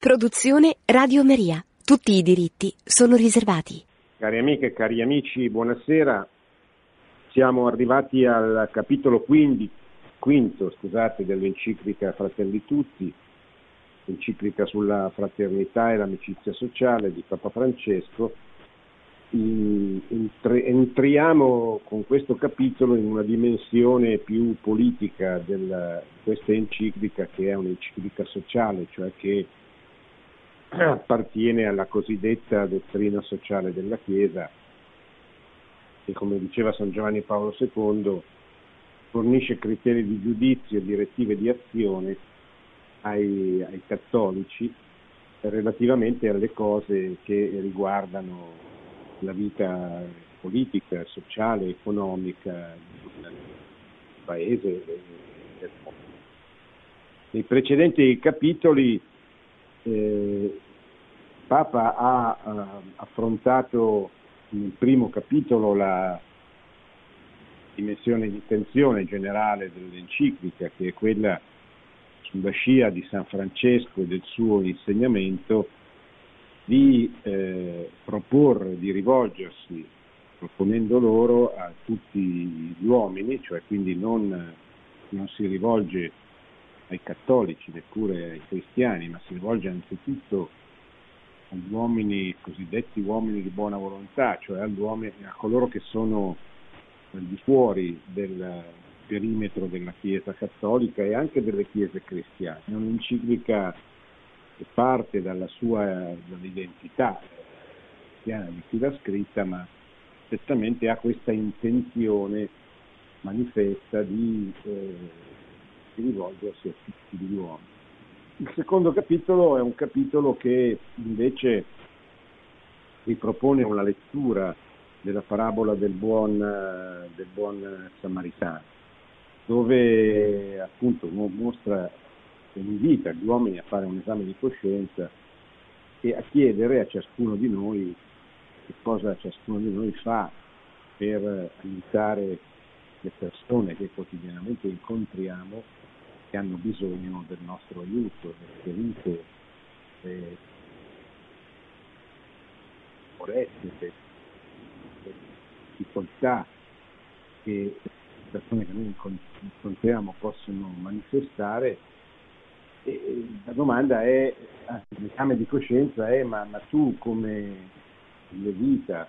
Produzione Radio Maria. Tutti i diritti sono riservati. Cari amiche e cari amici, buonasera. Siamo arrivati al capitolo 15, quinto scusate, dell'enciclica Fratelli Tutti, enciclica sulla fraternità e l'amicizia sociale di Papa Francesco. Entriamo con questo capitolo in una dimensione più politica di questa enciclica che è un'enciclica sociale, cioè che appartiene alla cosiddetta dottrina sociale della Chiesa che, come diceva San Giovanni Paolo II, fornisce criteri di giudizio e direttive di azione ai, ai cattolici relativamente alle cose che riguardano la vita politica, sociale, economica del paese e del mondo. Nei precedenti capitoli eh, Papa ha eh, affrontato nel primo capitolo la dimensione di tensione generale dell'enciclica, che è quella sulla scia di San Francesco e del suo insegnamento, di eh, proporre, di rivolgersi, proponendo loro a tutti gli uomini, cioè quindi non, non si rivolge ai cattolici, neppure ai cristiani, ma si rivolge anzitutto agli uomini, cosiddetti uomini di buona volontà, cioè a coloro che sono al di fuori del perimetro della Chiesa cattolica e anche delle chiese cristiane. È un'enciclica che parte dalla sua dall'identità cristiana di chi l'ha scritta, ma certamente ha questa intenzione manifesta di eh, di rivolgersi a tutti gli uomini. Il secondo capitolo è un capitolo che invece ripropone una lettura della parabola del buon, del buon samaritano, dove appunto mostra e invita gli uomini a fare un esame di coscienza e a chiedere a ciascuno di noi che cosa ciascuno di noi fa per aiutare le persone che quotidianamente incontriamo che hanno bisogno del nostro aiuto, delle ferite, delle molestie, delle difficoltà che le persone che noi incontriamo possono manifestare. E la domanda è, l'esame di coscienza è ma, ma tu come le vita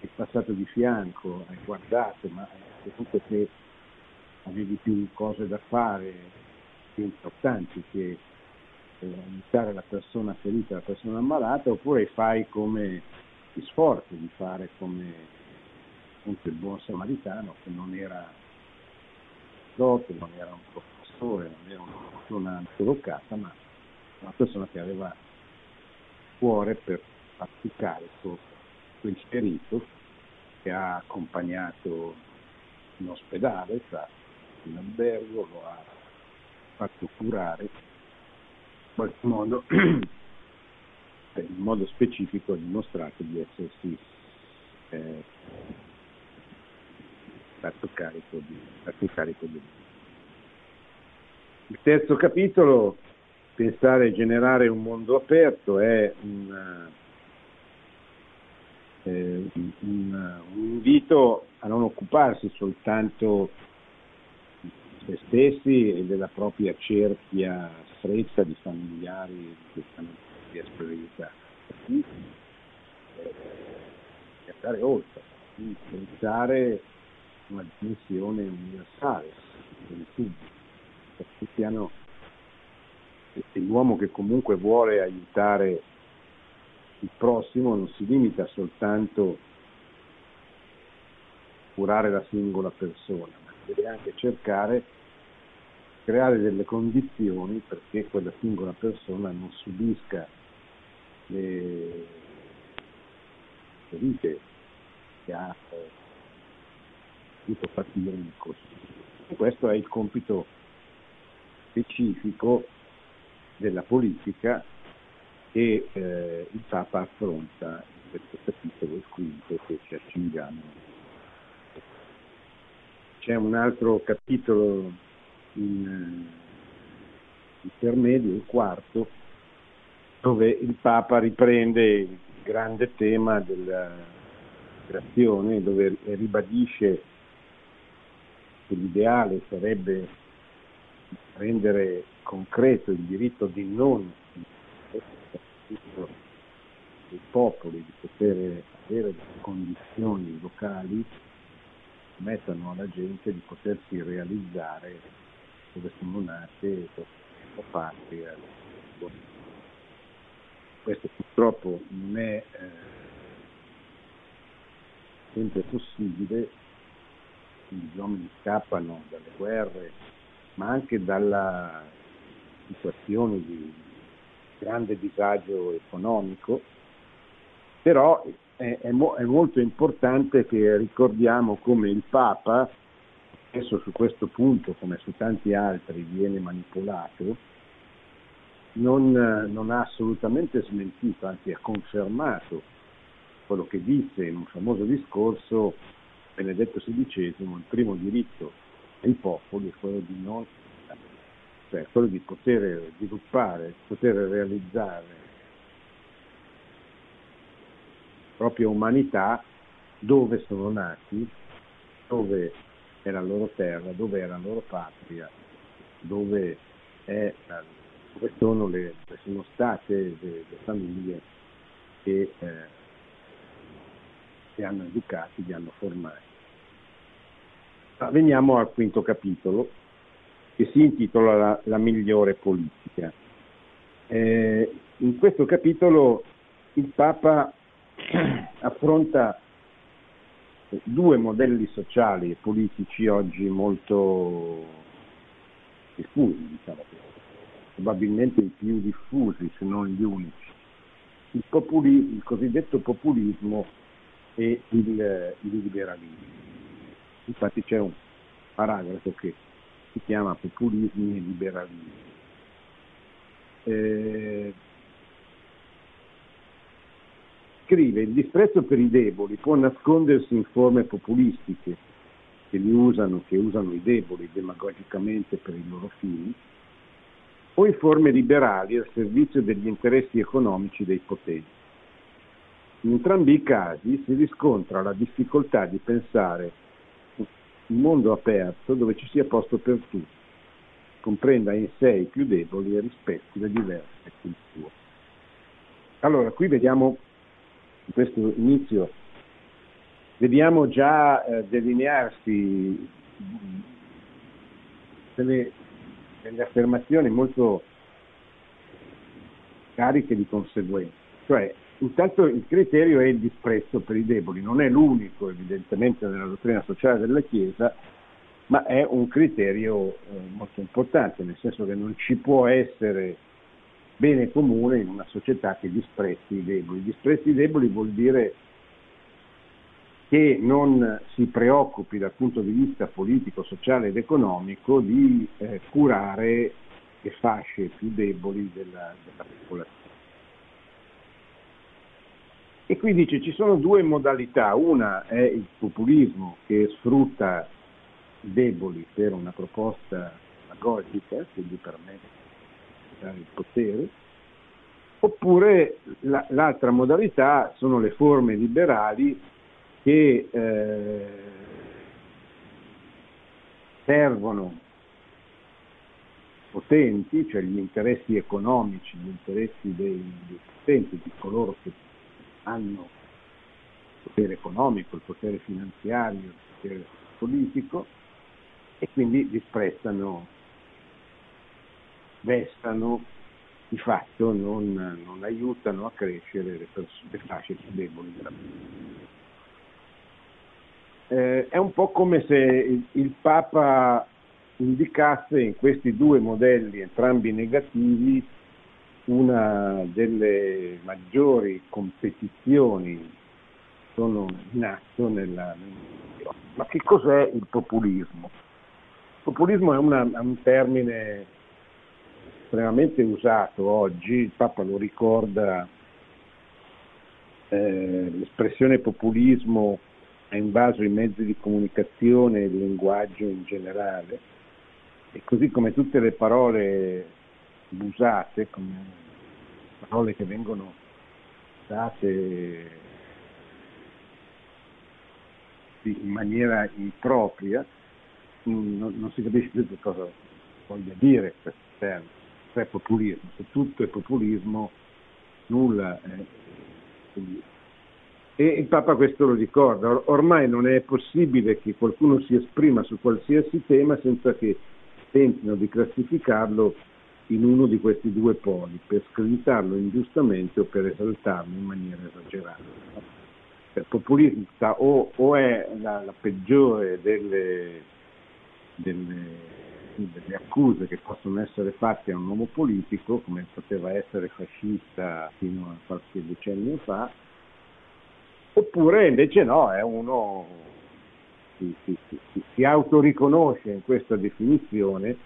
hai passato di fianco, hai guardato, ma saputo che avevi più cose da fare, più importanti che eh, aiutare la persona ferita, la persona ammalata, oppure fai come ti sforzi di fare come appunto il buon samaritano che non era dote, non era un professore, non era una persona collocata, ma una persona che aveva cuore per farsi quel ferito che ha accompagnato in ospedale, tra in albergo, lo ha fatto curare, in qualche modo, in modo specifico ha dimostrato di essersi eh, fatto carico di, fatto carico di Il terzo capitolo, pensare e generare un mondo aperto, è una, eh, un, un, invito a non occuparsi soltanto se stessi e della propria cerchia stretta di familiari che stanno di esperienza. E eh, andare oltre, pensare una dimensione universale del pubblico, tutti hanno l'uomo che comunque vuole aiutare il prossimo non si limita soltanto a curare la singola persona, ma deve anche cercare creare delle condizioni perché quella singola persona non subisca le ferite che ha dovuto patire nel corso. Questo è il compito specifico della politica che eh, il Papa affronta in questo capitolo, il quinto che ci accingiamo. C'è un altro capitolo in, intermedio, il quarto, dove il Papa riprende il grande tema della creazione, dove ribadisce che l'ideale sarebbe rendere concreto il diritto di non dei popoli di poter avere condizioni locali che permettano alla gente di potersi realizzare dove sono nate la patria. Questo purtroppo non è eh, sempre possibile, gli uomini scappano dalle guerre, ma anche dalla situazione di grande disagio economico, però è, è, mo- è molto importante che ricordiamo come il Papa, spesso su questo punto come su tanti altri viene manipolato, non, non, ha assolutamente smentito, anzi ha confermato quello che disse in un famoso discorso Benedetto XVI, il primo diritto dei popoli è quello di non cioè quello di poter sviluppare, poter realizzare la propria umanità dove sono nati, dove è la loro terra, dove è la loro patria, dove, è, dove sono, le, sono state le, le famiglie che eh, li hanno educati, li hanno formati. Ma veniamo al quinto capitolo, che si intitola La, la migliore politica. Eh, in questo capitolo il Papa affronta due modelli sociali e politici oggi molto diffusi, diciamo, probabilmente i più diffusi, se non gli unici. Il, populi, il cosiddetto populismo e il, il liberalismo. Infatti c'è un paragrafo che si chiama populismi e liberalismi. Eh, scrive il disprezzo per i deboli può nascondersi in forme populistiche che li usano, che usano i deboli demagogicamente per i loro fini, o in forme liberali al servizio degli interessi economici dei potenti. In entrambi i casi si riscontra la difficoltà di pensare un mondo aperto dove ci sia posto per tutti, comprenda in sé i più deboli e rispetti le diverse culture. Allora, qui vediamo in questo inizio, vediamo già eh, delinearsi delle, delle affermazioni molto cariche di conseguenze, cioè Intanto il criterio è il disprezzo per i deboli, non è l'unico evidentemente nella dottrina sociale della Chiesa, ma è un criterio eh, molto importante, nel senso che non ci può essere bene comune in una società che disprezzi i deboli. Disprezzi i deboli vuol dire che non si preoccupi dal punto di vista politico, sociale ed economico di eh, curare le fasce più deboli della, della popolazione. E qui dice ci sono due modalità, una è il populismo che sfrutta i deboli per una proposta agogica, che gli permette di dare il potere, oppure la, l'altra modalità sono le forme liberali che eh, servono potenti, cioè gli interessi economici, gli interessi dei, dei potenti, di coloro che hanno il potere economico, il potere finanziario, il potere politico e quindi disprezzano, vestano, di fatto non, non aiutano a crescere le, le fasce più deboli della popolazione. Eh, è un po' come se il, il Papa indicasse in questi due modelli, entrambi negativi, una delle maggiori competizioni sono in atto nella, Ma che cos'è il populismo? Il populismo è, una, è un termine estremamente usato oggi, il Papa lo ricorda, eh, l'espressione populismo è invaso i mezzi di comunicazione e il linguaggio in generale e così come tutte le parole abusate, come parole che vengono date in maniera impropria, non, non si capisce più che cosa voglia dire questo termine, se è populismo, se tutto è populismo, nulla è populismo. E il Papa questo lo ricorda, Or- ormai non è possibile che qualcuno si esprima su qualsiasi tema senza che tentino di classificarlo in uno di questi due poli, per screditarlo ingiustamente o per esaltarlo in maniera esagerata. Il populismo o, o è la, la peggiore delle, delle, delle, accuse che possono essere fatte a un uomo politico, come poteva essere fascista fino a qualche decennio fa, oppure invece no, è uno si, si, si, si autoriconosce in questa definizione,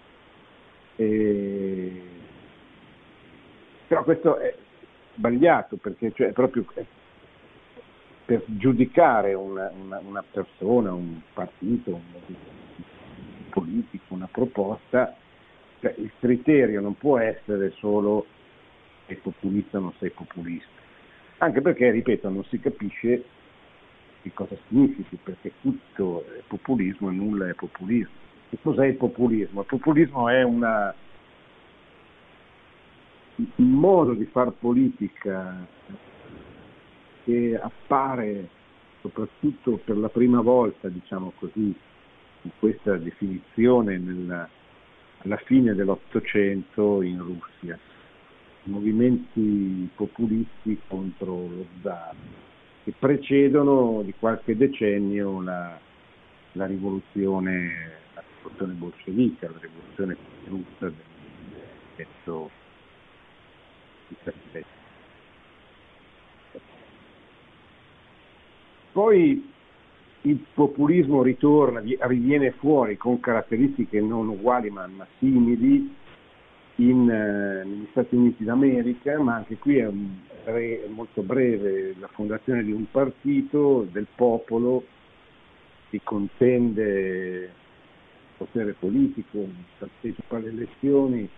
e... però questo è sbagliato perché cioè, è proprio per giudicare una, una, una persona, un partito, un, politico, una proposta, cioè, il criterio non può essere solo sei populista o non sei populista anche perché, ripeto, non si capisce che cosa significhi, perché tutto è populismo e nulla è populismo. Che cos'è il populismo? Il populismo è una, un modo di far politica che appare soprattutto per la prima volta, diciamo così, questa definizione nella, alla fine dell'Ottocento in Russia movimenti populisti contro lo zar che precedono di qualche decennio la, la, rivoluzione, la rivoluzione bolscevica, la rivoluzione russa del 1917. Poi il populismo ritorna, riviene fuori con caratteristiche non uguali ma, ma simili in, eh, negli Stati Uniti d'America, ma anche qui è, un, è molto breve la fondazione di un partito del popolo, si contende il potere politico, partecipa alle elezioni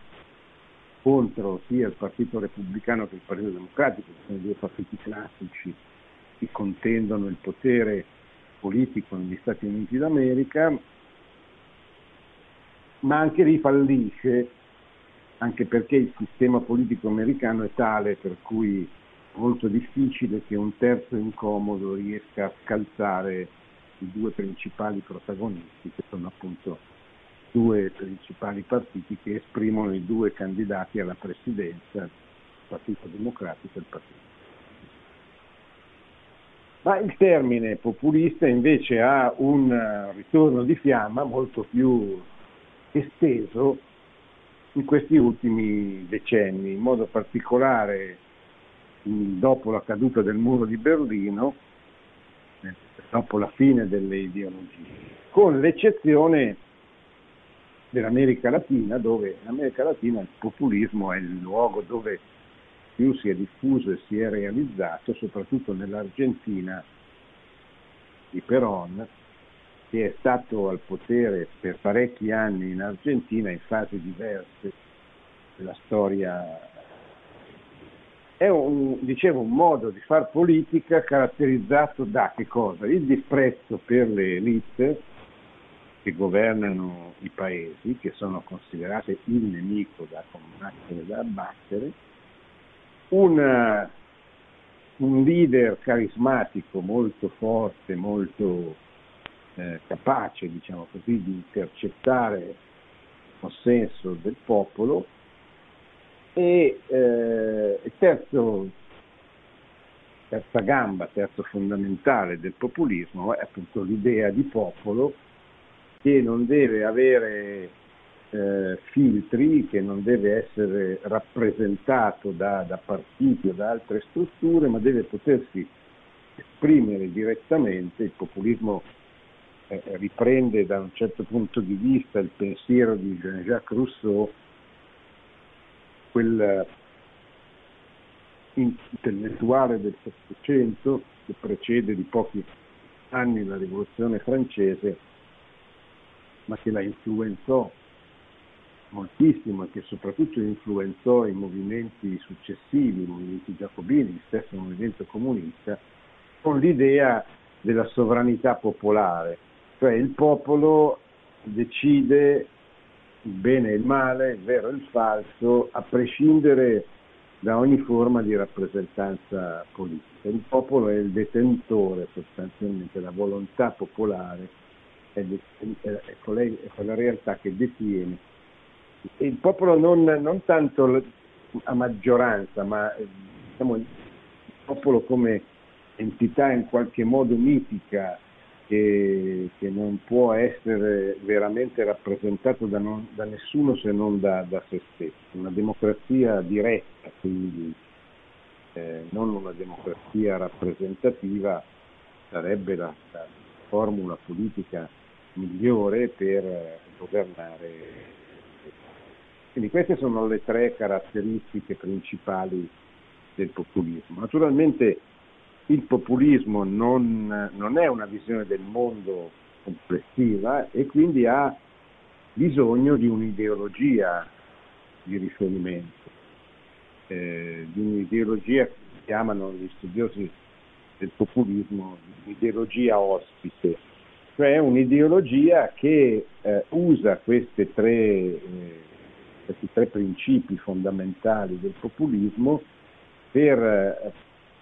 contro sia il Partito Repubblicano che il Partito Democratico, che sono due partiti classici che contendono il potere politico negli Stati Uniti d'America, ma anche lì fallisce anche perché il sistema politico americano è tale per cui è molto difficile che un terzo incomodo riesca a scalzare i due principali protagonisti, che sono appunto due principali partiti che esprimono i due candidati alla presidenza, il Partito Democratico e il Partito ma il termine populista invece ha un ritorno di fiamma molto più esteso in questi ultimi decenni, in modo particolare dopo la caduta del muro di Berlino, eh, dopo la fine delle ideologie, con l'eccezione dell'America Latina, dove in America Latina il populismo è il luogo dove più si è diffuso e si è realizzato, soprattutto nell'Argentina di Perón, che è stato al potere per parecchi anni in Argentina in fasi diverse della storia. È un, dicevo, un modo di far politica caratterizzato da che cosa? Il disprezzo per le elite che governano i paesi, che sono considerate il nemico da combattere, da abbattere, una, un leader carismatico molto forte, molto eh, capace, diciamo così, di intercettare il consenso del popolo. E eh, terzo, terza gamba, terzo fondamentale del populismo è appunto l'idea di popolo che non deve avere eh, filtri, che non deve essere rappresentato da, da partiti o da altre strutture, ma deve potersi esprimere direttamente, il populismo eh, riprende da un certo punto di vista il pensiero di Jean-Jacques Rousseau, quel eh, intellettuale del Settecento che precede di pochi anni la rivoluzione francese, ma che la influenzò moltissimo e che soprattutto influenzò i movimenti successivi, i movimenti giacobini, il stesso movimento comunista, con l'idea della sovranità popolare, cioè il popolo decide il bene e il male, il vero e il falso, a prescindere da ogni forma di rappresentanza politica. Il popolo è il detentore sostanzialmente, la volontà popolare è, quella realtà che detiene. Il popolo non, non tanto a maggioranza, ma diciamo, il popolo come entità in qualche modo mitica che, che non può essere veramente rappresentato da, non, da nessuno se non da, da, se stesso. Una democrazia diretta, quindi eh, non una democrazia rappresentativa, sarebbe la, la formula politica migliore per governare. Quindi queste sono le tre caratteristiche principali del populismo. Naturalmente il populismo non, non è una visione del mondo complessiva e quindi ha bisogno di un'ideologia di riferimento, eh, di un'ideologia che chiamano gli studiosi del populismo un'ideologia ospite, cioè un'ideologia che eh, usa tre, eh, questi tre principi fondamentali del populismo per eh,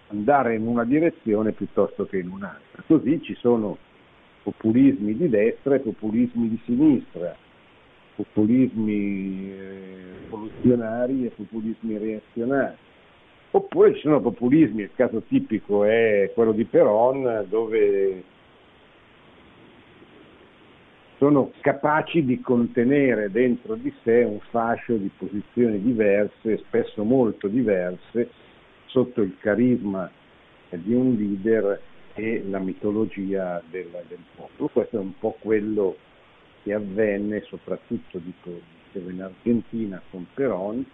andare in una direzione piuttosto che in un'altra. Così ci sono populismi di destra e populismi di sinistra, populismi eh, rivoluzionari e populismi reazionari. Oppure ci sono populismi, il caso tipico è quello di Peron, dove sono capaci di contenere dentro di sé un fascio di posizioni diverse, spesso molto diverse, sotto il carisma di un leader e la mitologia del, del popolo. Questo è un po' quello che avvenne soprattutto dico, in Argentina con Perón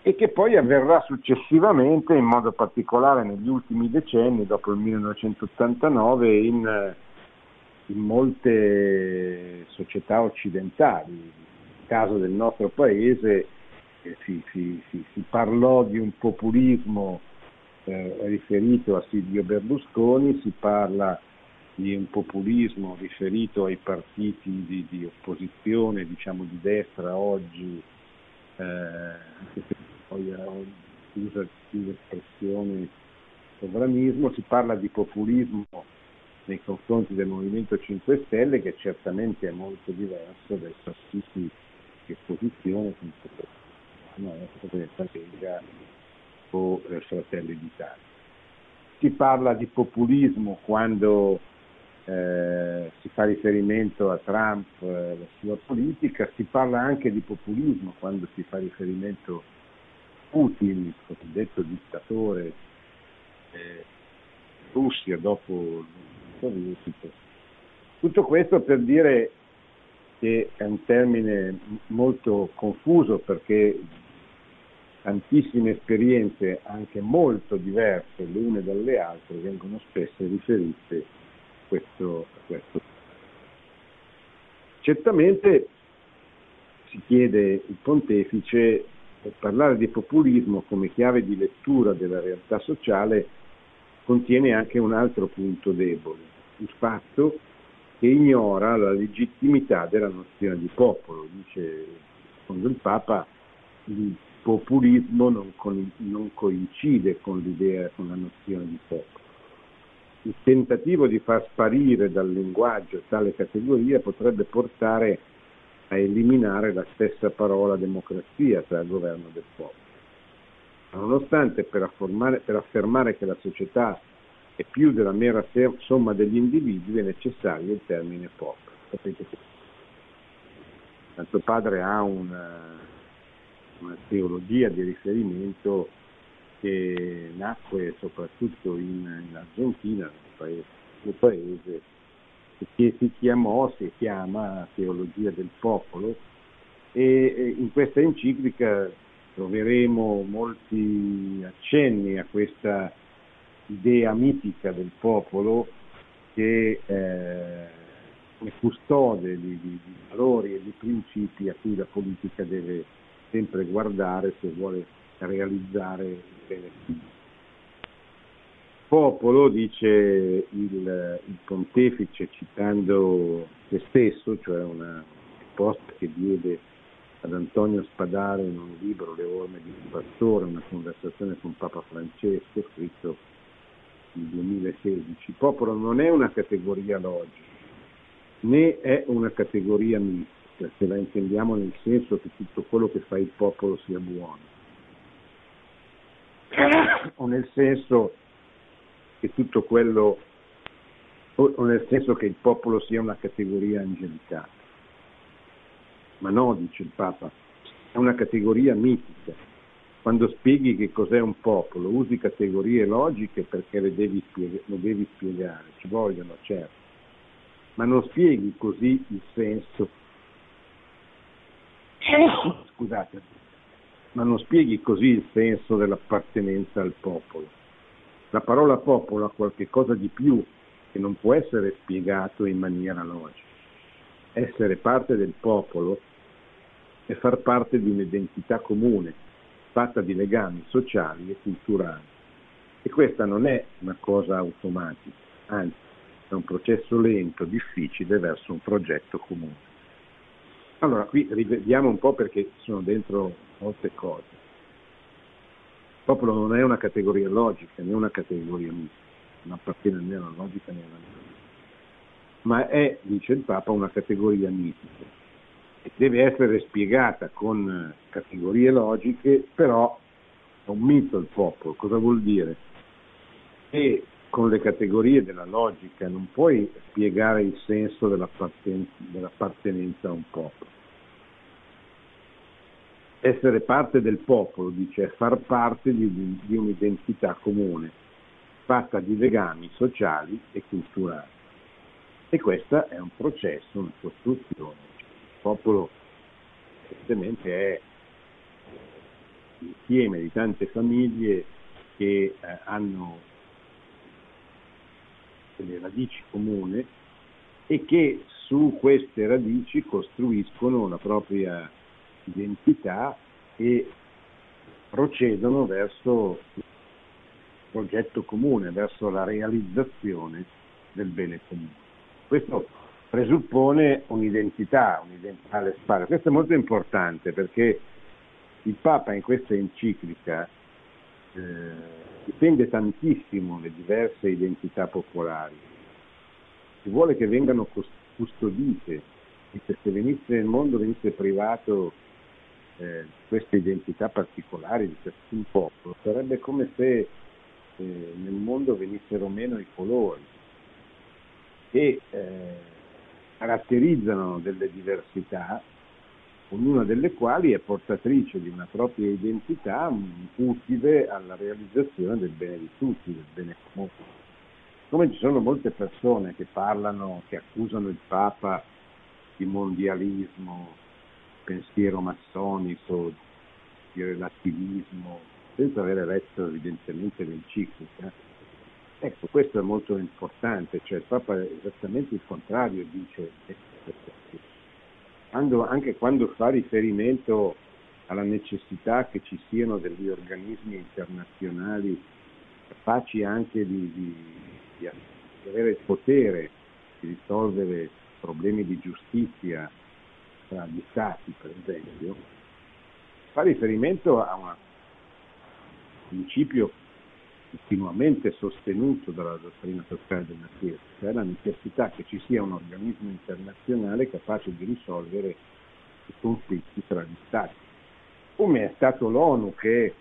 e che poi avverrà successivamente, in modo particolare negli ultimi decenni, dopo il 1989, in, in molte società occidentali. Nel caso del nostro paese si, si, si, si parlò di un populismo eh, riferito a Silvio Berlusconi, si parla di un populismo riferito ai partiti di, di opposizione, diciamo di destra oggi, eh, anche se poi usa l'espressione sovranismo, si parla di populismo nei confronti del Movimento 5 Stelle che certamente è molto diverso dai partiti di opposizione, no, la Lega o eh, Fratelli d'Italia. Si parla di populismo quando eh, si fa riferimento a Trump e eh, la sua politica, si parla anche di populismo quando si fa riferimento a Putin, il cosiddetto dittatore eh, Russia dopo sovietico. Tutto questo per dire che è un termine molto confuso perché tantissime esperienze anche molto diverse le une dalle altre vengono spesso riferite a questo, a questo. Certamente si chiede il pontefice parlare di populismo come chiave di lettura della realtà sociale contiene anche un altro punto debole, il fatto che ignora la legittimità della nozione di popolo. Dice, secondo il Papa, il populismo non, con, non coincide con l'idea, con la nozione di popolo. Il tentativo di far sparire dal linguaggio tale categoria potrebbe portare a eliminare la stessa parola democrazia, cioè il governo del popolo. Nonostante per, per affermare che la società è più della mera somma degli individui è necessario il termine popolo. Sapete che Santo Padre ha una, una teologia di riferimento che nacque soprattutto in, in Argentina, nel paese, nel paese, che si chiamò, si chiama teologia del popolo e in questa enciclica troveremo molti accenni a questa idea mitica del popolo che eh, come custode di, di, di, valori e di principi a cui la politica deve sempre guardare se vuole realizzare il bene comune. Popolo, dice il, il, pontefice citando se stesso, cioè una risposta che diede ad Antonio Spadare in un libro Le orme di un pastore, una conversazione con Papa Francesco, scritto nel 2016. Popolo non è una categoria logica, né è una categoria mistica, se la intendiamo nel senso che tutto quello che fa il popolo sia buono, o nel senso che tutto quello, o nel senso che il popolo sia una categoria angelicata. Ma no, dice il Papa, è una categoria mitica. Quando spieghi che cos'è un popolo, usi categorie logiche perché le devi, spiega- le devi spiegare, ci vogliono, certo ma non spieghi così il senso. Scusate, ma non spieghi così il senso dell'appartenenza al popolo. La parola popolo ha qualche cosa di più che non può essere spiegato in maniera logica. Essere parte del popolo è far parte di un'identità comune, fatta di legami sociali e culturali. E questa non è una cosa automatica, anzi è un processo lento, difficile verso un progetto comune. Allora, qui rivediamo un po' perché sono dentro molte cose. Il popolo non è una categoria logica, né una categoria mistica, non appartiene né alla logica né alla mistica, ma è, dice il Papa, una categoria mitica deve essere spiegata con categorie logiche, però è un mito il popolo. Cosa vuol dire? Che con le categorie della logica non puoi spiegare il senso dell'appartenenza, dell'appartenenza a un popolo. Essere parte del popolo, dice, è far parte di, di un'identità comune, fatta di legami sociali e culturali. E questo è un processo, una costruzione. Popolo evidentemente è l'insieme di tante famiglie che eh, hanno delle radici comuni e che su queste radici costruiscono la propria identità e procedono verso il progetto comune, verso la realizzazione del bene comune. Questo presuppone un'identità, un'identità alle spalle. Questo è molto importante perché il Papa in questa enciclica eh, dipende tantissimo le diverse identità popolari. Si vuole che vengano custodite, se venisse il mondo venisse privato eh, queste identità particolari di ciascun popolo, sarebbe come se eh, nel mondo venissero meno i colori che eh, caratterizzano delle diversità ognuna delle quali è portatrice di una propria identità utile alla realizzazione del bene di tutti, del bene comune. Come ci sono molte persone che parlano, che accusano il Papa di mondialismo, pensiero massonico, di relativismo, senza avere letto evidentemente l'enciclica, ecco, questo è molto importante, cioè il Papa è esattamente il contrario, dice quando, anche quando fa riferimento alla necessità che ci siano degli organismi internazionali capaci anche di, di, di avere il potere di risolvere problemi di giustizia tra gli stati, per esempio, fa riferimento a un principio continuamente sostenuto dalla dottrina sociale della Chiesa, cioè la necessità che ci sia un organismo internazionale capace di risolvere i conflitti tra gli Stati. Come è stato l'ONU che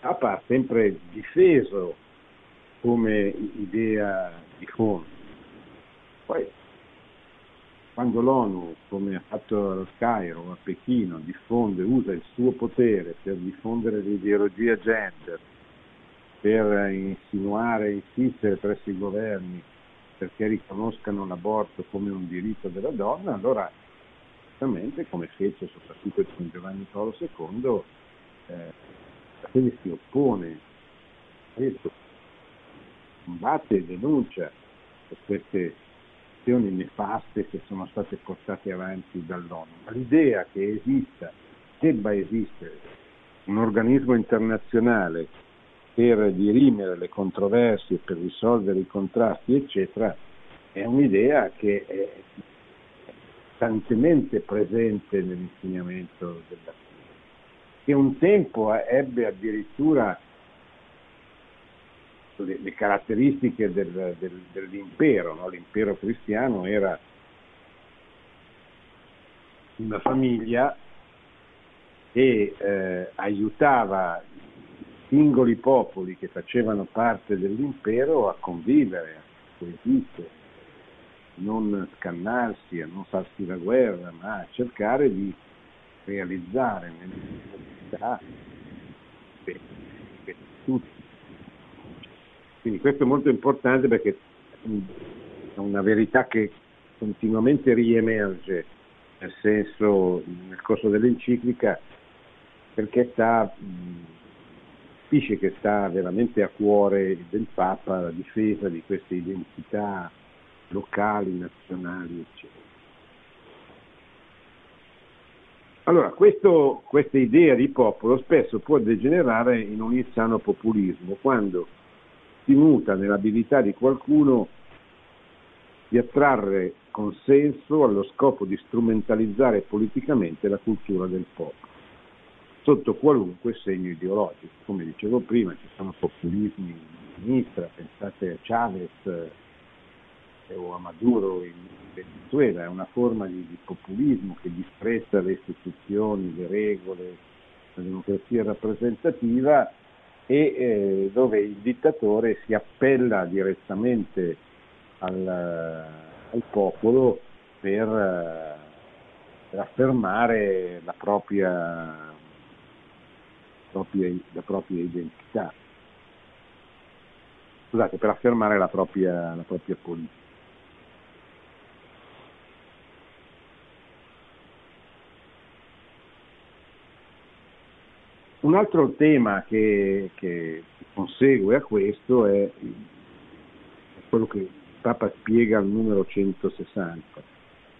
ha sempre difeso come idea di fondo. Poi, quando l'ONU, come ha fatto al Cairo a Pechino, diffonde, usa il suo potere per diffondere l'ideologia gender, per insinuare e insistere presso i governi perché riconoscano l'aborto come un diritto della donna, allora certamente, come fece soprattutto con Giovanni Paolo II, eh, si oppone, combatte e denuncia queste azioni nefaste che sono state portate avanti dall'ONU, ma l'idea che esista, debba esistere un organismo internazionale per dirimere le controversie, per risolvere i contrasti, eccetera, è un'idea che è costantemente presente nell'insegnamento della Chiesa, che un tempo ebbe addirittura le, le caratteristiche del, del, dell'impero, no? l'impero cristiano era una famiglia che eh, aiutava singoli popoli che facevano parte dell'impero a convivere, a coesistere, non scannarsi, a non farsi la guerra, ma a cercare di realizzare nelle necessità per tutti. Quindi questo è molto importante perché è una verità che continuamente riemerge nel senso, nel corso dell'enciclica, perché sta, capisce che sta veramente a cuore del Papa la difesa di queste identità locali, nazionali, eccetera. Allora, questo, questa idea di popolo spesso può degenerare in un insano populismo, quando si muta nell'abilità di qualcuno di attrarre consenso allo scopo di strumentalizzare politicamente la cultura del popolo, sotto qualunque segno ideologico. Come dicevo prima, ci sono populismi in sinistra, pensate a Chavez eh, o a Maduro in Venezuela, è una forma di, di populismo che disprezza le istituzioni, le regole, la democrazia rappresentativa e eh, dove il dittatore si appella direttamente al, al popolo per, per, affermare la propria, propria, la propria identità. Scusate, per affermare la propria, la propria politica. Un altro tema che, che consegue a questo è quello che Papa spiega al numero 160.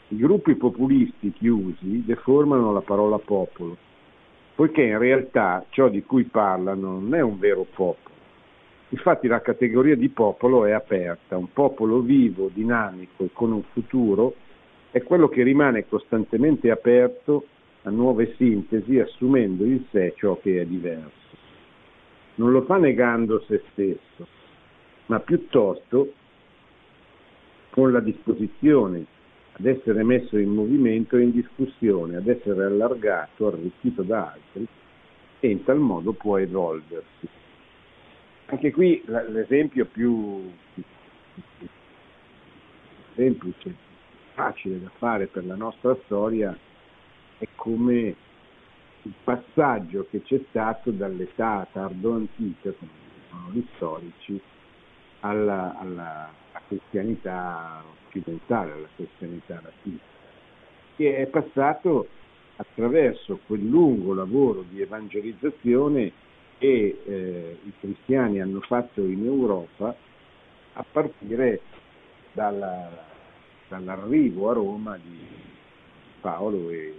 I gruppi populisti chiusi deformano la parola popolo, poiché in realtà ciò di cui parlano non è un vero popolo. Infatti la categoria di popolo è aperta, un popolo vivo, dinamico e con un futuro è quello che rimane costantemente aperto a nuove sintesi assumendo in sé ciò che è diverso. Non lo fa negando se stesso, ma piuttosto con la disposizione ad essere messo in movimento e in discussione, ad essere allargato, arricchito da altri e in tal modo può evolversi. Anche qui l'esempio più semplice, facile da fare per la nostra storia è come il passaggio che c'è stato dall'età tardo-antica, come dicono gli storici, alla, alla, alla cristianità occidentale, alla cristianità latina, che è passato attraverso quel lungo lavoro di evangelizzazione che eh, i cristiani hanno fatto in Europa a partire dalla, dall'arrivo a Roma di Paolo e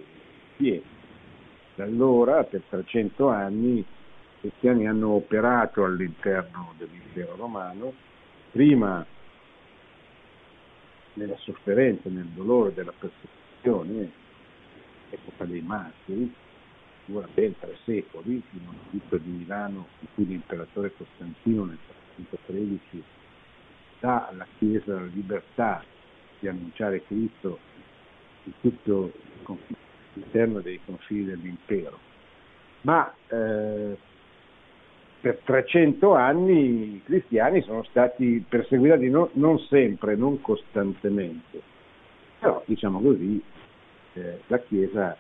piedi. Da allora, per 300 anni, i cristiani hanno operato all'interno dell'impero romano, prima nella sofferenza, nel dolore della persecuzione, epoca dei martiri, dura ben tre secoli, fino al rito di Milano, in cui l'imperatore Costantino nel 313 dà alla Chiesa la libertà di annunciare Cristo in tutto all'interno dei confini dell'impero. Ma eh, per 300 anni i cristiani sono stati perseguitati no, non sempre, non costantemente, però diciamo così eh, la Chiesa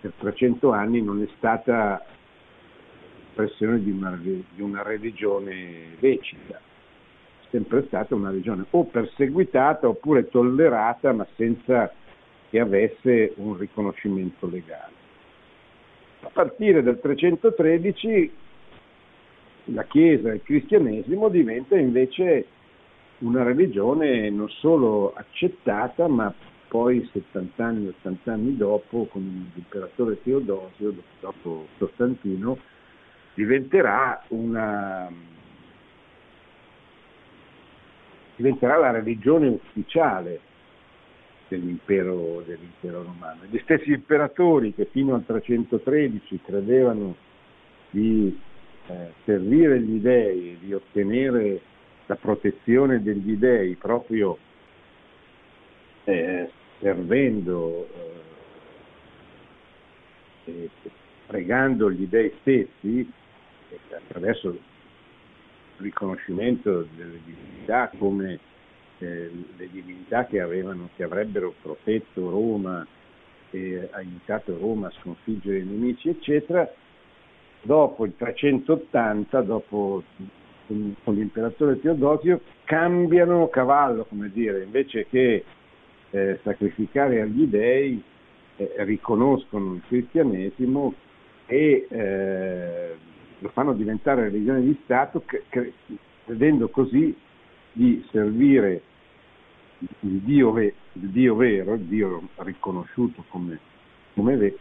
per 300 anni non è stata espressione di una, di una religione lecita, è sempre stata una religione o perseguitata oppure tollerata ma senza che avesse un riconoscimento legale. A partire dal 313 la Chiesa il cristianesimo diventa invece una religione non solo accettata, ma poi 70 anni, 80 anni dopo, con l'imperatore Teodosio, dopo Costantino, diventerà una diventerà la religione ufficiale dell'impero, dell'impero romano. Gli stessi imperatori che fino al 313 credevano di eh, servire gli dei e di ottenere la protezione degli dei proprio eh, servendo eh, pregando gli dei stessi attraverso il riconoscimento delle divinità come eh, le divinità che, avevano, che avrebbero protetto Roma e aiutato Roma a sconfiggere i nemici, eccetera, dopo il 380, dopo con l'imperatore Teodosio, cambiano cavallo, come dire, invece che eh, sacrificare agli dei, eh, riconoscono il cristianesimo e eh, lo fanno diventare religione di Stato, credendo così di servire il Dio, il Dio vero, il Dio riconosciuto come, come vero,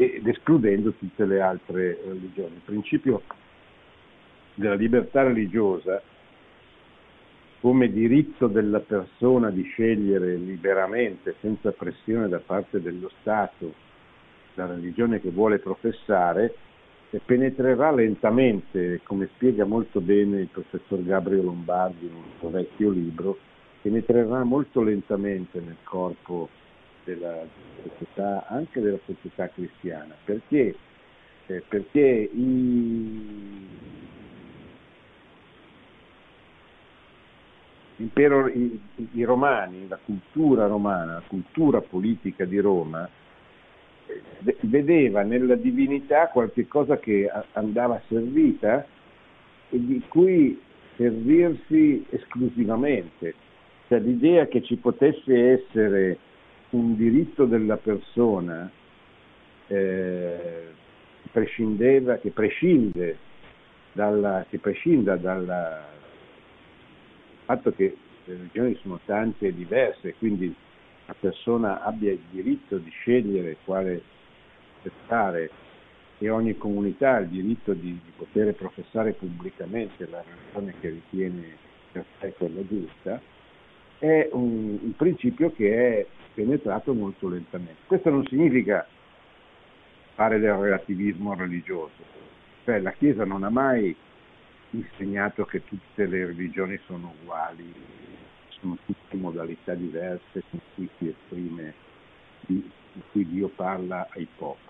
ed escludendo tutte le altre religioni. Il principio della libertà religiosa come diritto della persona di scegliere liberamente, senza pressione da parte dello Stato, la religione che vuole professare, penetrerà lentamente, come spiega molto bene il professor Gabriele Lombardi in un suo vecchio libro, penetrerà molto lentamente nel corpo della società, anche della società cristiana, perché, eh, perché i, impero, i, i romani, la cultura romana, la cultura politica di Roma, vedeva nella divinità qualcosa che andava servita e di cui servirsi esclusivamente. Cioè l'idea che ci potesse essere un diritto della persona eh, prescindeva, che prescinde dalla, che prescinda dal fatto che le religioni sono tante e diverse, quindi la persona abbia il diritto di scegliere quale accettare e ogni comunità ha il diritto di, di poter professare pubblicamente la religione che ritiene per sé quella giusta, è un, un principio che è penetrato molto lentamente. Questo non significa fare del relativismo religioso, cioè la Chiesa non ha mai insegnato che tutte le religioni sono uguali, sono tutte modalità diverse con cui si esprime, in cui Dio parla ai popoli.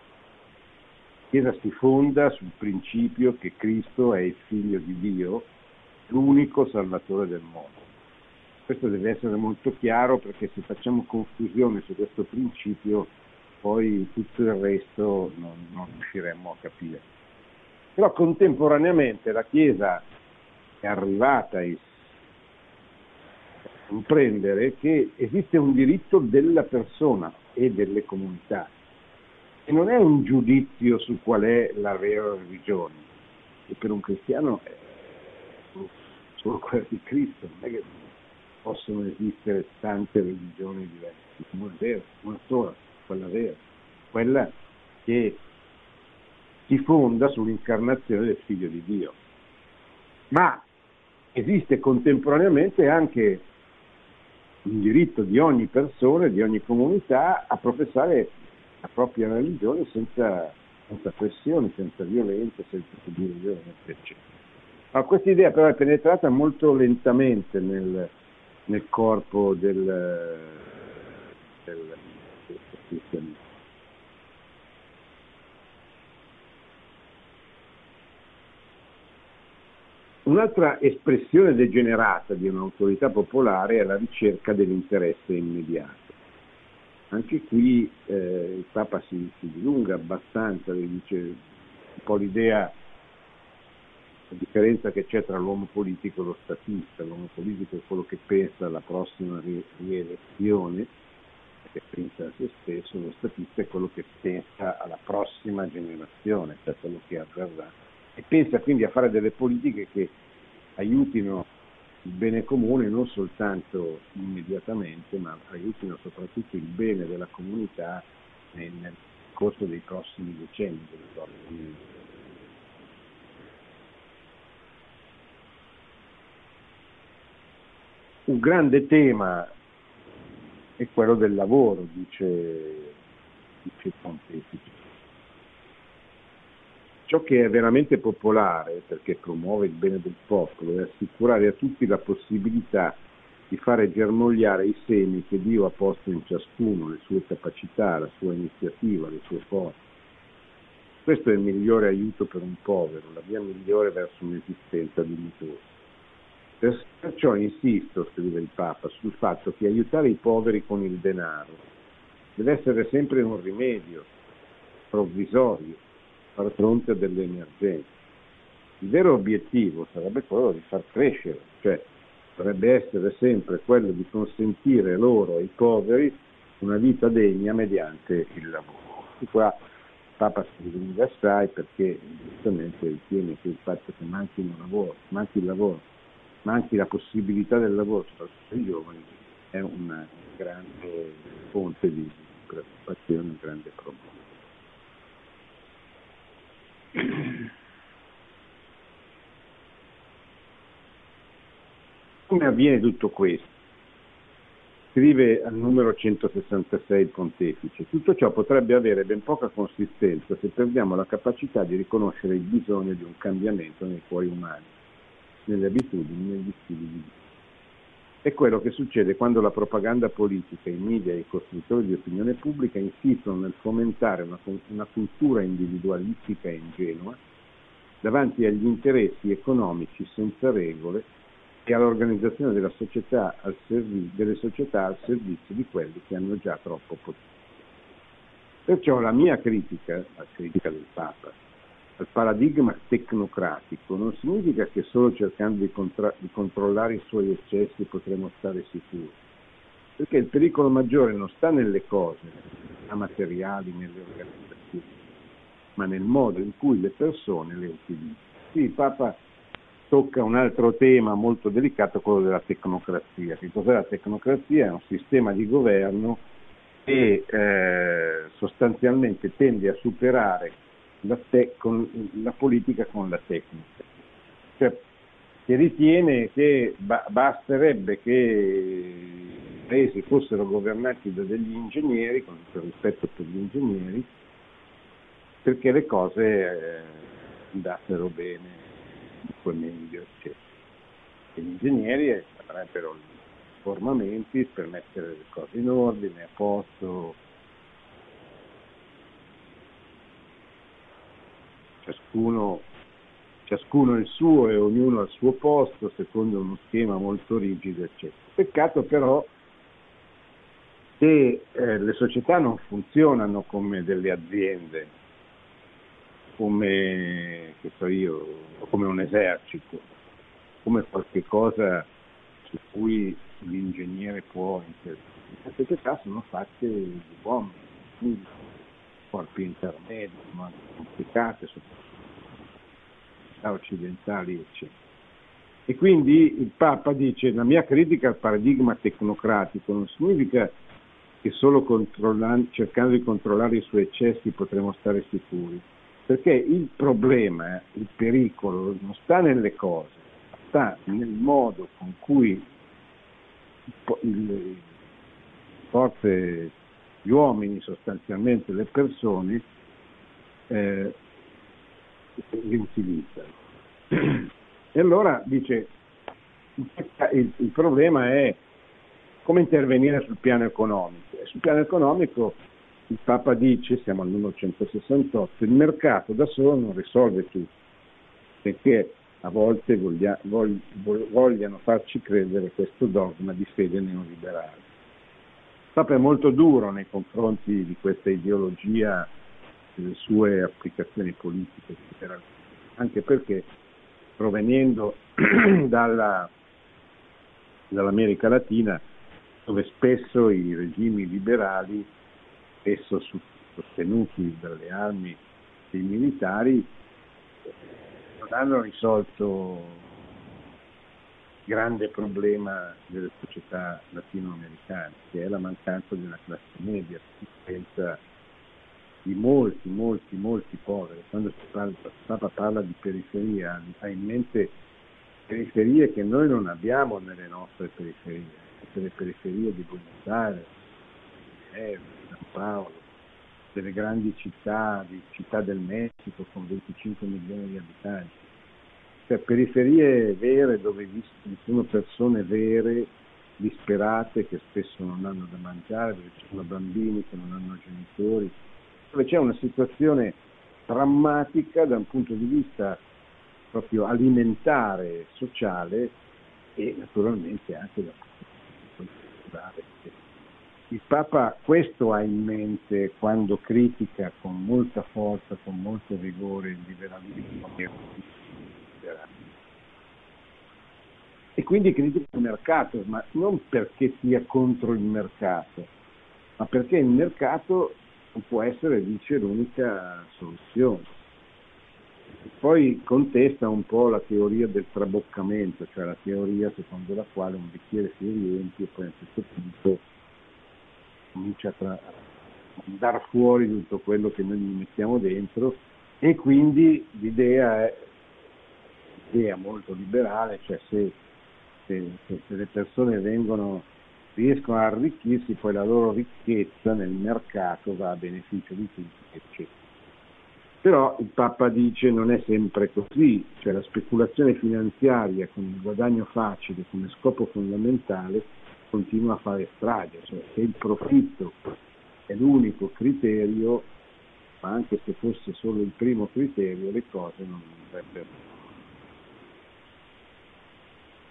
La Chiesa si fonda sul principio che Cristo è il figlio di Dio, l'unico salvatore del mondo. Questo deve essere molto chiaro perché se facciamo confusione su questo principio poi tutto il resto non, non riusciremmo a capire. Però contemporaneamente la Chiesa è arrivata ai comprendere che esiste un diritto della persona e delle comunità e non è un giudizio su qual è la vera religione, che per un cristiano è solo quella di Cristo, non è che possono esistere tante religioni diverse, non è vero, una sola, quella vera, quella che si fonda sull'incarnazione del figlio di Dio. Ma esiste contemporaneamente anche un diritto di ogni persona, di ogni comunità a professare la propria religione senza, senza pressioni, senza violenza, senza subire violenza, eccetera. Ma questa idea però è penetrata molto lentamente nel, nel corpo del, del, del cristianesimo. Un'altra espressione degenerata di un'autorità popolare è la ricerca dell'interesse immediato. Anche qui eh, il Papa si, si, dilunga abbastanza, dice un po' l'idea, la differenza che c'è tra l'uomo politico e lo statista. L'uomo politico è quello che pensa alla prossima rielezione, che pensa a se stesso, lo statista è quello che pensa alla prossima generazione, cioè quello che avverrà e pensa quindi a fare delle politiche che aiutino il bene comune non soltanto immediatamente, ma aiutino soprattutto il bene della comunità nel corso dei prossimi decenni. Un grande tema è quello del lavoro, dice, dice pontefice. Ciò che è veramente popolare, perché promuove il bene del popolo, è assicurare a tutti la possibilità di fare germogliare i semi che Dio ha posto in ciascuno, le sue capacità, la sua iniziativa, le sue forze. Questo è il migliore aiuto per un povero, la via migliore verso un'esistenza dignitosa. Perciò insisto, scrive il Papa, sul fatto che aiutare i poveri con il denaro deve essere sempre un rimedio provvisorio far fronte a delle emergenze. Il vero obiettivo sarebbe quello di far crescere, cioè dovrebbe essere sempre quello di consentire loro, ai poveri, una vita degna mediante il lavoro. E qua il Papa si assai perché giustamente ritiene che il fatto che manchi, lavoro, manchi il lavoro, manchi la possibilità del lavoro, soprattutto ai giovani, è una grande fonte di preoccupazione, un grande problema. Come avviene tutto questo? Scrive al numero 166 il pontefice, tutto ciò potrebbe avere ben poca consistenza se perdiamo la capacità di riconoscere il bisogno di un cambiamento nei cuori umani, nelle abitudini, negli stili di vita. È quello che succede quando la propaganda politica, i media e i costruttori di opinione pubblica insistono nel fomentare una, una cultura individualistica e ingenua davanti agli interessi economici senza regole e all'organizzazione della società servi- delle società al servizio di quelli che hanno già troppo potere. Perciò la mia critica, la critica del Papa, al paradigma tecnocratico non significa che solo cercando di, contra- di controllare i suoi eccessi potremo stare sicuri, perché il pericolo maggiore non sta nelle cose, a materiali, nelle organizzazioni, ma nel modo in cui le persone le utilizzano. Sì, il Papa tocca un altro tema molto delicato, quello della tecnocrazia. Che cos'è la tecnocrazia? È un sistema di governo che eh, sostanzialmente tende a superare la, te- la, politica con la tecnica. Cioè, che ritiene che ba- basterebbe che i paesi fossero governati da degli ingegneri, con tutto rispetto per gli ingegneri, perché le cose eh, andassero bene poi meglio, eccetera. E gli ingegneri avrebbero gli formamenti per mettere le cose in ordine, a posto. Ciascuno, ciascuno il suo e ognuno al suo posto, secondo uno schema molto rigido, eccetera. Peccato però che eh, le società non funzionano come delle aziende, come, so io, come un esercito, come qualche cosa su cui l'ingegnere può intervenire. Le società sono fatte di uomini, quindi corpi intermedi, ma complicate, soprattutto occidentali, eccetera. E quindi il Papa dice la mia critica al paradigma tecnocratico non significa che solo cercando di controllare i suoi eccessi potremo stare sicuri, perché il problema, il pericolo non sta nelle cose, sta nel modo con cui le forze, gli uomini, sostanzialmente le persone, eh, li utilizzano. E allora dice, il, il problema è come intervenire sul piano economico. E sul piano economico il Papa dice, siamo al numero 168, il mercato da solo non risolve tutto, perché a volte voglia, voglia, vogliano farci credere questo dogma di fede neoliberale. Papa è molto duro nei confronti di questa ideologia delle sue applicazioni politiche, anche perché provenendo dalla, dall'America Latina, dove spesso i regimi liberali spesso sostenuti dalle armi dei militari, non hanno risolto grande problema delle società latinoamericane, che è la mancanza di una classe media, senza di molti, molti, molti poveri. Quando il Papa parla di periferia, ha in mente periferie che noi non abbiamo nelle nostre periferie, le periferie di Buenos Aires, di San Paolo, delle grandi città, di città del Messico con 25 milioni di abitanti cioè periferie vere dove vi sono persone vere, disperate, che spesso non hanno da mangiare, dove ci sono bambini che non hanno genitori, dove c'è una situazione drammatica da un punto di vista proprio alimentare, sociale e naturalmente anche da culturale. Il Papa questo ha in mente quando critica con molta forza, con molto rigore il liberalismo e quindi critica il mercato, ma non perché sia contro il mercato, ma perché il mercato non può essere, dice, l'unica soluzione. Poi contesta un po' la teoria del traboccamento, cioè la teoria secondo la quale un bicchiere si riempie e poi a un certo punto comincia a, tra- a dar fuori tutto quello che noi gli mettiamo dentro e quindi l'idea è idea molto liberale, cioè se, se, se, le persone vengono, riescono a arricchirsi, poi la loro ricchezza nel mercato va a beneficio di tutti, eccetera. Però il Papa dice non è sempre così, cioè la speculazione finanziaria con il guadagno facile come scopo fondamentale continua a fare strage, cioè se il profitto è l'unico criterio, ma anche se fosse solo il primo criterio, le cose non andrebbero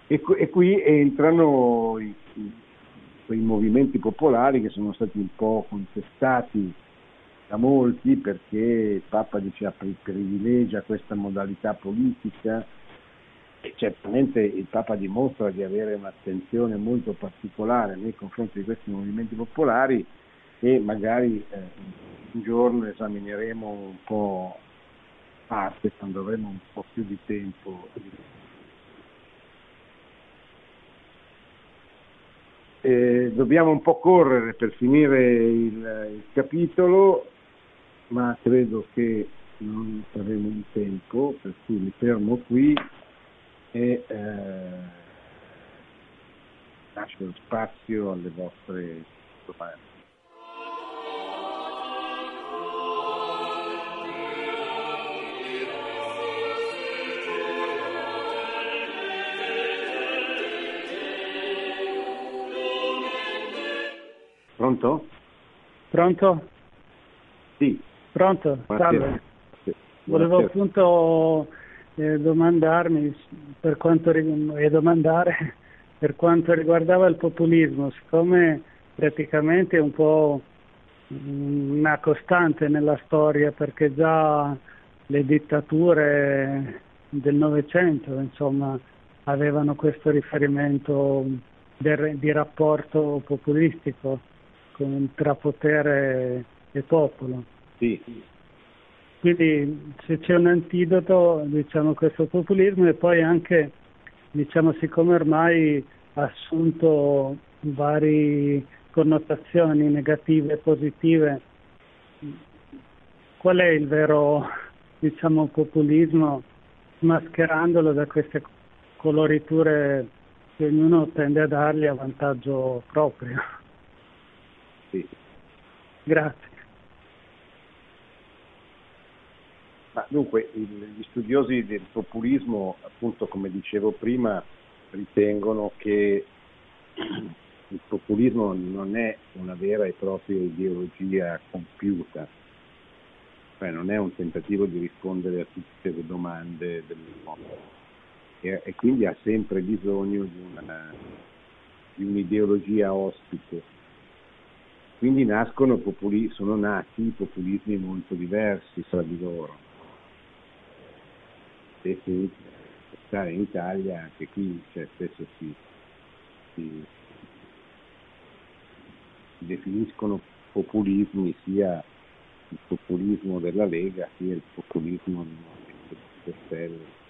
e, e qui entrano i, quei movimenti popolari che sono stati un po' contestati da molti perché il Papa diceva privilegia questa modalità politica e certamente il Papa dimostra di avere un'attenzione molto particolare nei confronti di questi movimenti popolari e magari eh, un giorno esamineremo un po' parte quando avremo un po' più di tempo Eh, dobbiamo un po' correre per finire il, il, capitolo, ma credo che non saremo in tempo, per cui mi fermo qui e eh, lascio spazio alle vostre domande. Pronto? Pronto? Sì. Pronto? Salve. Volevo appunto eh, domandarmi per quanto, e domandare per quanto riguardava il populismo, siccome praticamente è un po' una costante nella storia perché già le dittature del Novecento insomma avevano questo riferimento del, di rapporto populistico tra potere e popolo. Sì. Quindi se c'è un antidoto, diciamo, questo populismo e poi anche, diciamo, siccome ormai ha assunto varie connotazioni negative e positive, qual è il vero, diciamo, populismo mascherandolo da queste coloriture che ognuno tende a dargli a vantaggio proprio? Grazie. Ma dunque, il, gli studiosi del populismo, appunto come dicevo prima, ritengono che il populismo non è una vera e propria ideologia compiuta, cioè non è un tentativo di rispondere a tutte le domande del mondo. E, e quindi ha sempre bisogno di, una, di un'ideologia ospite quindi nascono populi- sono nati populismi molto diversi fra di loro. Se si stare in Italia, anche qui cioè, spesso si, si, si definiscono populismi sia il populismo della Lega sia il populismo del Movimento 5 Stelle.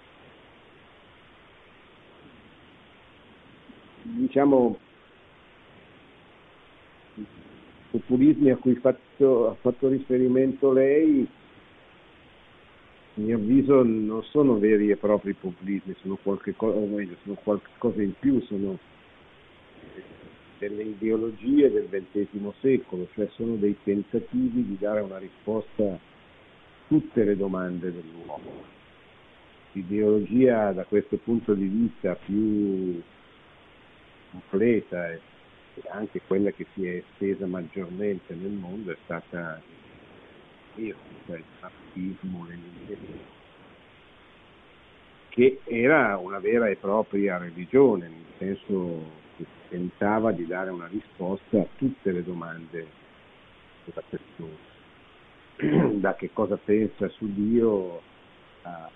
diciamo populismi a cui fatto, ha fatto riferimento lei a mio avviso non sono veri e propri populismi, sono qualche, cosa, meglio, sono qualche in più, sono delle ideologie del XX secolo, cioè sono dei tentativi di dare una risposta a tutte le domande dell'uomo. L'ideologia da questo punto di vista più completa e anche quella che si è estesa maggiormente nel mondo è stata cioè il marxismo, l'enilismo, che era una vera e propria religione, nel senso che tentava di dare una risposta a tutte le domande della persona, da che cosa pensa su Dio a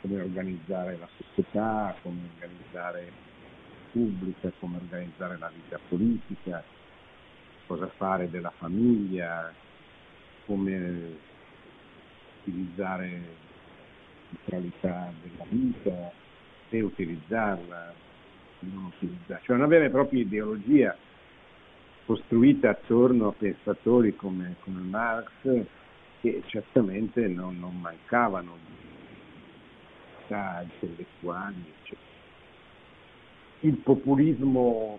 come organizzare la società, come organizzare pubblica, come organizzare la vita politica, cosa fare della famiglia, come utilizzare la neutralità della vita, se utilizzarla, non utilizzarla. Cioè una vera e propria ideologia costruita attorno a pensatori come, come Marx che certamente non, non mancavano di intellettuali, eccetera. Il populismo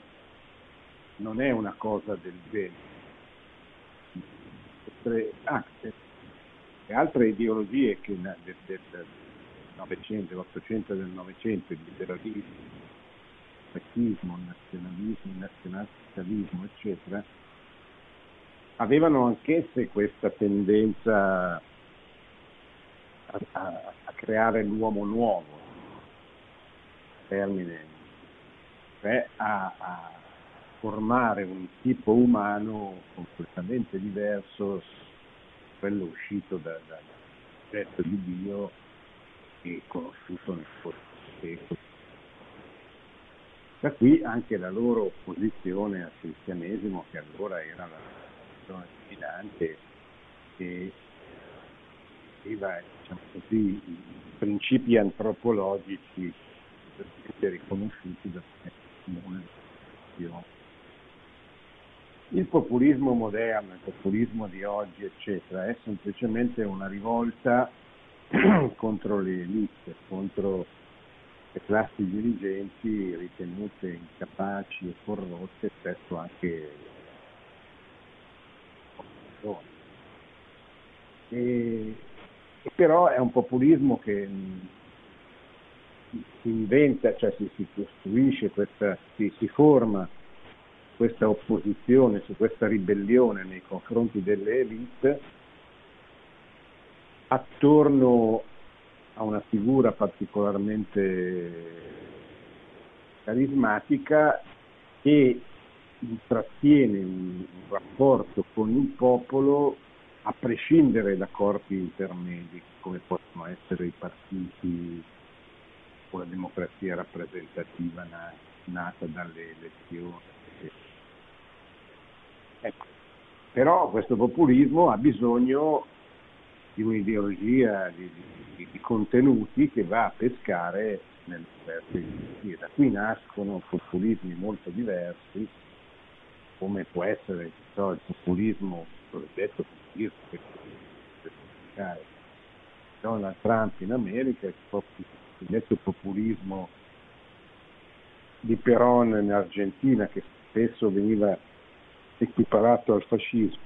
non è una cosa del genere. Ah, e altre ideologie che del, del, del Novecento, dell'Ottocento e del Novecento, il liberalismo, il fascismo, il nazionalismo, il nazionalismo, eccetera, avevano anch'esse questa tendenza a, a, a creare l'uomo nuovo, termine, cioè a, a formare un tipo umano completamente diverso quello uscito dal da, progetto di Dio e conosciuto nel corso. Da qui anche la loro opposizione al cristianesimo, che allora era la religione dominante e aveva diciamo così, principi antropologici riconosciuti dal comune il populismo moderno, il populismo di oggi, eccetera, è semplicemente una rivolta contro le elite, contro le classi dirigenti ritenute incapaci e corrotte, spesso anche e, e però è un populismo che si inventa, cioè si, si costruisce, questa, si, si forma questa opposizione, su questa ribellione nei confronti delle elite attorno a una figura particolarmente carismatica che intrattiene un rapporto con il popolo a prescindere da corpi intermedi come possono essere i partiti o la democrazia rappresentativa nata dalle elezioni Ecco. Però questo populismo ha bisogno di un'ideologia di, di, di contenuti che va a pescare diverse ideologie. Da qui nascono populismi molto diversi, come può essere so, il populismo, cosiddetto populismo che per Donald Trump in America, il cosiddetto populismo di Perón in Argentina, che spesso veniva equiparato al fascismo,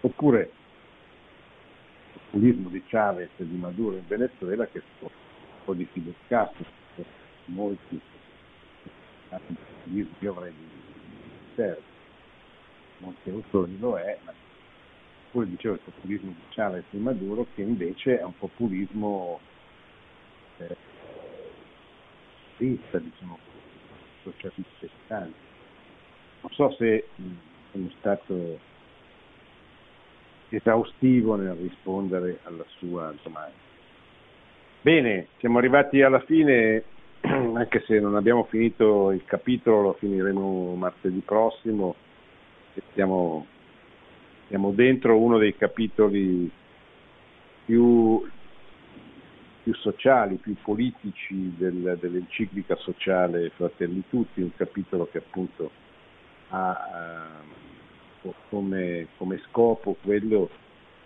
oppure il populismo di Chavez e di Maduro in Venezuela che è un po' di Fidel Castro, molti io avrei di certo, molti autori lo è, ma pure dicevo il populismo di Chavez e di Maduro che invece è un populismo eh, vista, diciamo, socialista Non so se sono stato esaustivo nel rispondere alla sua domanda. Bene, siamo arrivati alla fine, anche se non abbiamo finito il capitolo, lo finiremo martedì prossimo. Siamo, siamo dentro uno dei capitoli più più sociali, più politici del, dell'enciclica sociale Fratelli Tutti, un capitolo che appunto ha eh, come, come, scopo quello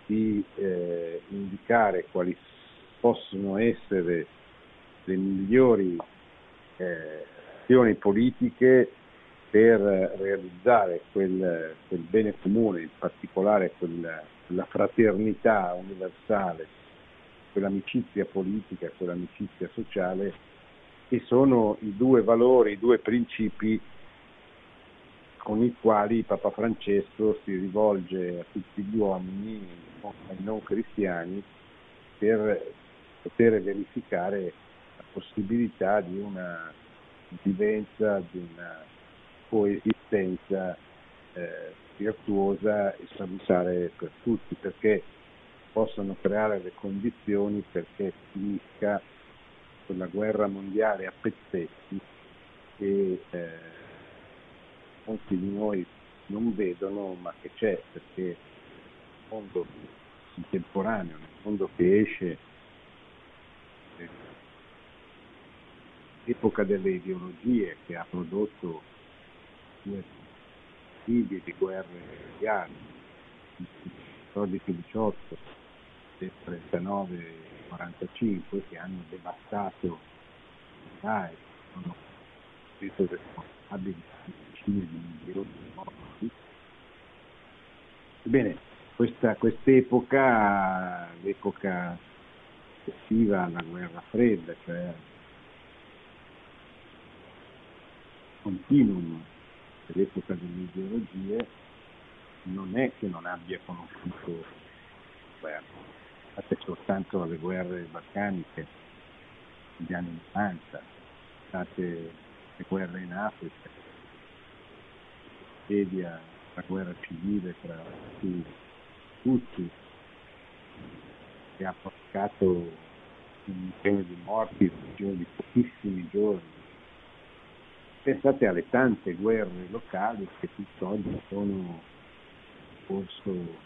di eh, indicare quali possono essere le migliori eh, azioni politiche per realizzare quel, quel, bene comune, in particolare quella, quella fraternità universale quell'amicizia politica, quell'amicizia sociale, che sono i due valori, i due principi con i quali Papa Francesco si rivolge a tutti gli uomini, non cristiani, per poter verificare la possibilità di una vivenza, di una coesistenza eh, virtuosa e salutare per tutti, perché possano creare le condizioni perché finisca quella guerra mondiale a pezzetti che eh, molti di noi non vedono ma che c'è perché nel mondo contemporaneo, nel mondo che esce l'epoca delle ideologie che ha prodotto due figli di guerre mondiali, 14-18, del 39-45 che hanno devastato l'Italia, sono reso responsabili di decine di milioni di morti. Ebbene, questa quest'epoca, l'epoca successiva alla guerra fredda, cioè continuum dell'epoca delle ideologie, non è che non abbia conosciuto guerra state soltanto le guerre balcaniche negli anni 90, state le guerre in Africa, Siria, la guerra civile tra tutti, che ha portato un milione di morti in pochissimi giorni. Pensate alle tante guerre locali che tutt'oggi sono in corso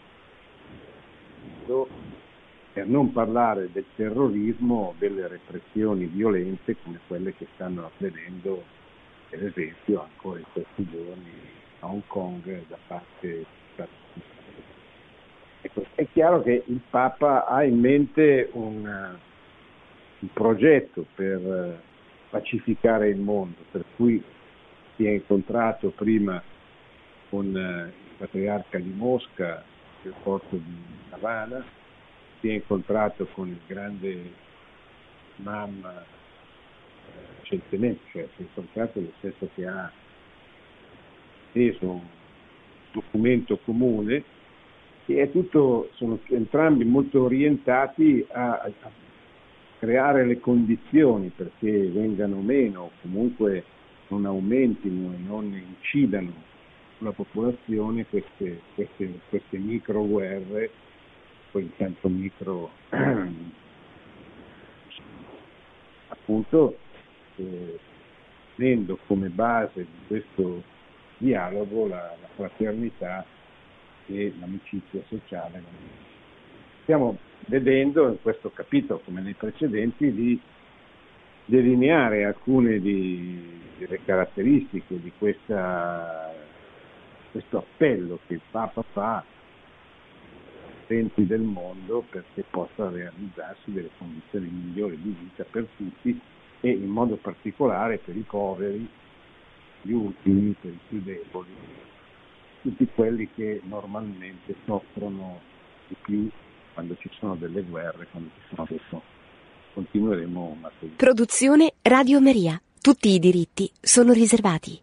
per non parlare del terrorismo delle repressioni violente come quelle che stanno avvenendo, per esempio, ancora in questi giorni a Hong Kong da parte. Ecco, è chiaro che il Papa ha in mente un, un progetto per pacificare il mondo, per cui si è incontrato prima con il patriarca di Mosca, il porto di Havana, si è incontrato con il grande mamma recentemente, cioè si è incontrato nel senso che ha preso un documento comune e tutto, sono entrambi molto orientati a, a creare le condizioni perché vengano meno, comunque non aumentino e non incidano sulla popolazione queste, queste, queste micro guerre poi il centro micro appunto eh, come base di questo dialogo la, la fraternità e l'amicizia sociale. Stiamo vedendo in questo capitolo, come nei precedenti, di delineare alcune di, delle caratteristiche di questa, questo appello che il Papa fa potenti del mondo perché possa realizzarsi delle condizioni migliori di vita per tutti e in modo particolare per i poveri, gli ultimi, per i più deboli, tutti quelli che normalmente soffrono di più quando ci sono delle guerre, quando ci sono adesso continueremo a Produzione Radio Maria. Tutti i diritti sono riservati.